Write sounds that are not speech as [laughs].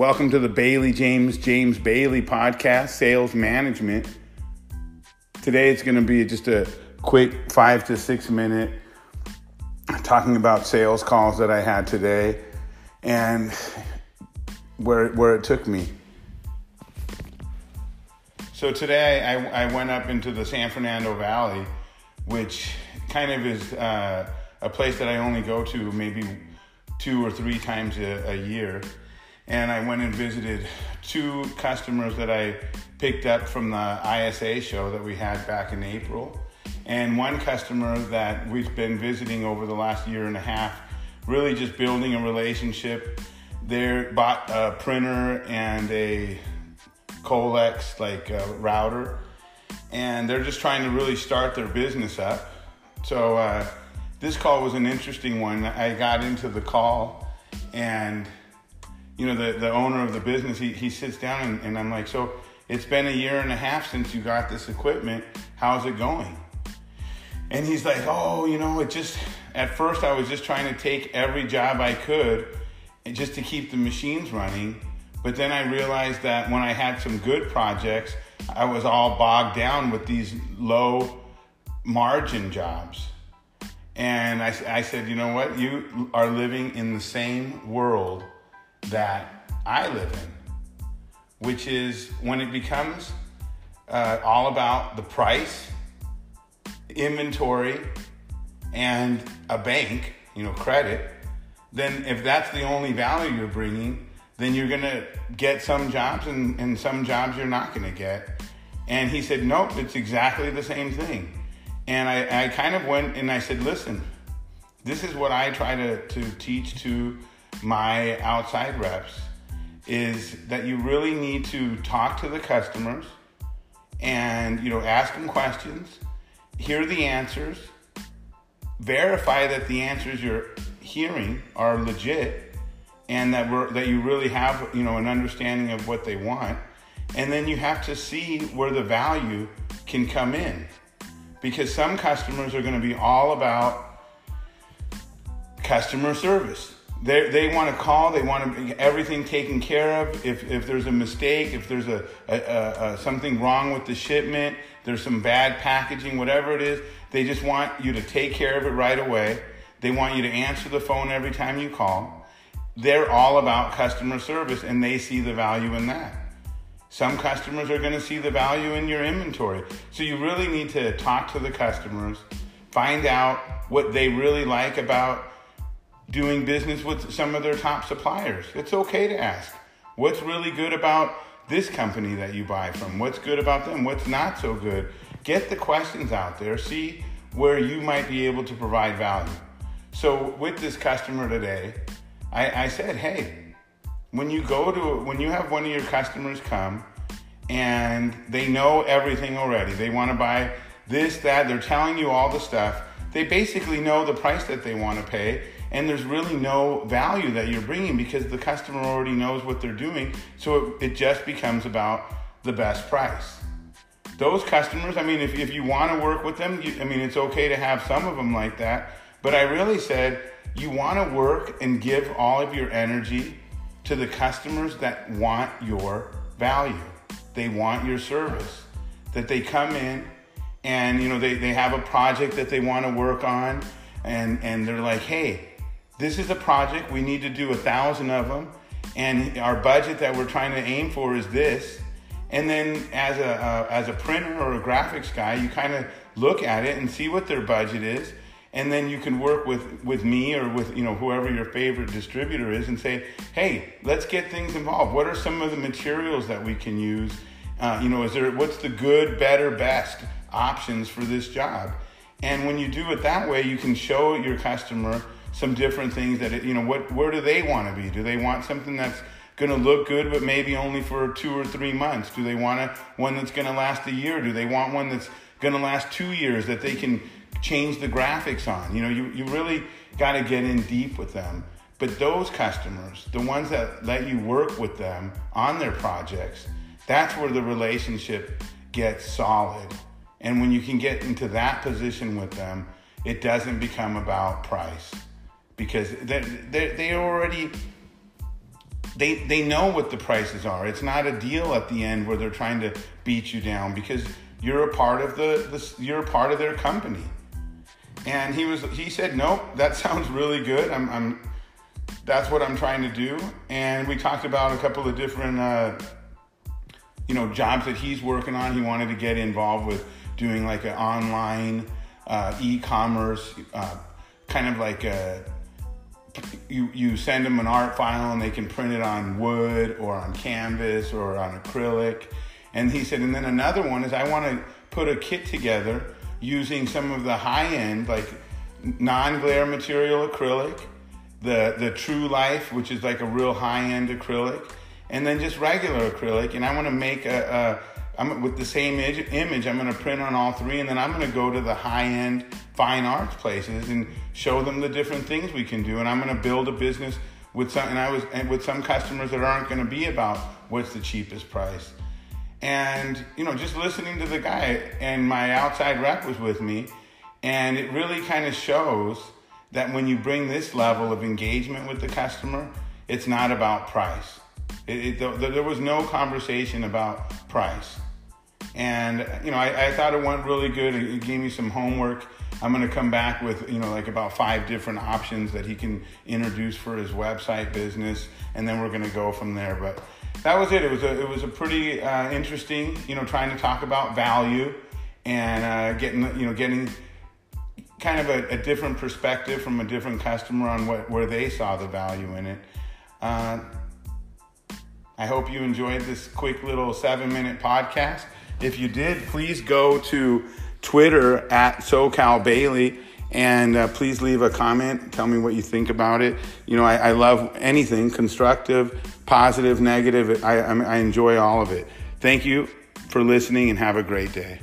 Welcome to the Bailey James James Bailey podcast, Sales Management. Today it's going to be just a quick five to six minute talking about sales calls that I had today and where, where it took me. So today I, I went up into the San Fernando Valley, which kind of is uh, a place that I only go to maybe two or three times a, a year and I went and visited two customers that I picked up from the ISA show that we had back in April, and one customer that we've been visiting over the last year and a half, really just building a relationship. They bought a printer and a Colex like uh, router, and they're just trying to really start their business up. So uh, this call was an interesting one. I got into the call and you know, the, the owner of the business, he, he sits down and, and I'm like, so it's been a year and a half since you got this equipment. How's it going? And he's like, oh, you know, it just, at first I was just trying to take every job I could just to keep the machines running. But then I realized that when I had some good projects, I was all bogged down with these low margin jobs. And I, I said, you know what? You are living in the same world that I live in, which is when it becomes uh, all about the price, inventory, and a bank, you know, credit, then if that's the only value you're bringing, then you're going to get some jobs and, and some jobs you're not going to get. And he said, nope, it's exactly the same thing. And I, I kind of went and I said, listen, this is what I try to, to teach to my outside reps is that you really need to talk to the customers and you know ask them questions hear the answers verify that the answers you're hearing are legit and that we're that you really have you know an understanding of what they want. And then you have to see where the value can come in. Because some customers are going to be all about customer service they, they want to call, they want to everything taken care of. If, if there's a mistake, if there's a, a, a, a, something wrong with the shipment, there's some bad packaging, whatever it is, they just want you to take care of it right away. They want you to answer the phone every time you call. They're all about customer service and they see the value in that. Some customers are going to see the value in your inventory. So you really need to talk to the customers, find out what they really like about doing business with some of their top suppliers. It's okay to ask what's really good about this company that you buy from? What's good about them? What's not so good? Get the questions out there. See where you might be able to provide value. So, with this customer today, I, I said, hey, when you go to, when you have one of your customers come and they know everything already, they want to buy this, that, they're telling you all the stuff, they basically know the price that they want to pay and there's really no value that you're bringing because the customer already knows what they're doing. So it, it just becomes about the best price. Those customers, I mean, if, if you want to work with them, you, I mean, it's okay to have some of them like that. But I really said you want to work and give all of your energy to the customers that want your value. They want your service. That they come in and you know they, they have a project that they want to work on and and they're like, hey, this is a project. We need to do a thousand of them. And our budget that we're trying to aim for is this. And then as a, uh, as a printer or a graphics guy, you kind of look at it and see what their budget is. And then you can work with, with me or with you know whoever your favorite distributor is and say, hey, let's get things involved. What are some of the materials that we can use? Uh, you know, is there what's the good, better, best options for this job? And when you do it that way, you can show your customer some different things that it, you know what where do they want to be? Do they want something that's going to look good but maybe only for two or three months? Do they want a, one that's going to last a year? Do they want one that's going to last two years that they can change the graphics on? You know you, you really got to get in deep with them. But those customers the ones that let you work with them on their projects that's where the relationship gets solid. And when you can get into that position with them it doesn't become about price because they they already they they know what the prices are. It's not a deal at the end where they're trying to beat you down because you're a part of the, the you're a part of their company. And he was he said, "Nope, that [laughs] sounds really good. I'm, I'm that's what I'm trying to do." And we talked about a couple of different uh, you know jobs that he's working on. He wanted to get involved with doing like an online uh, e-commerce, uh, kind of like a you you send them an art file and they can print it on wood or on canvas or on acrylic. And he said, and then another one is I want to put a kit together using some of the high end, like non-glare material acrylic, the the True Life, which is like a real high end acrylic, and then just regular acrylic. And I want to make a, a I'm with the same image. I'm going to print on all three, and then I'm going to go to the high end fine arts places and show them the different things we can do. And I'm going to build a business with some, and I was and with some customers that aren't going to be about what's the cheapest price. And you know, just listening to the guy, and my outside rep was with me, and it really kind of shows that when you bring this level of engagement with the customer, it's not about price. It, it, there was no conversation about price. And, you know, I, I, thought it went really good. It gave me some homework. I'm going to come back with, you know, like about five different options that he can introduce for his website business. And then we're going to go from there. But that was it. It was a, it was a pretty uh, interesting, you know, trying to talk about value and uh, getting, you know, getting kind of a, a, different perspective from a different customer on what, where they saw the value in it. Uh, I hope you enjoyed this quick little seven minute podcast. If you did, please go to Twitter at SoCal Bailey and uh, please leave a comment. Tell me what you think about it. You know, I, I love anything constructive, positive, negative. I, I enjoy all of it. Thank you for listening and have a great day.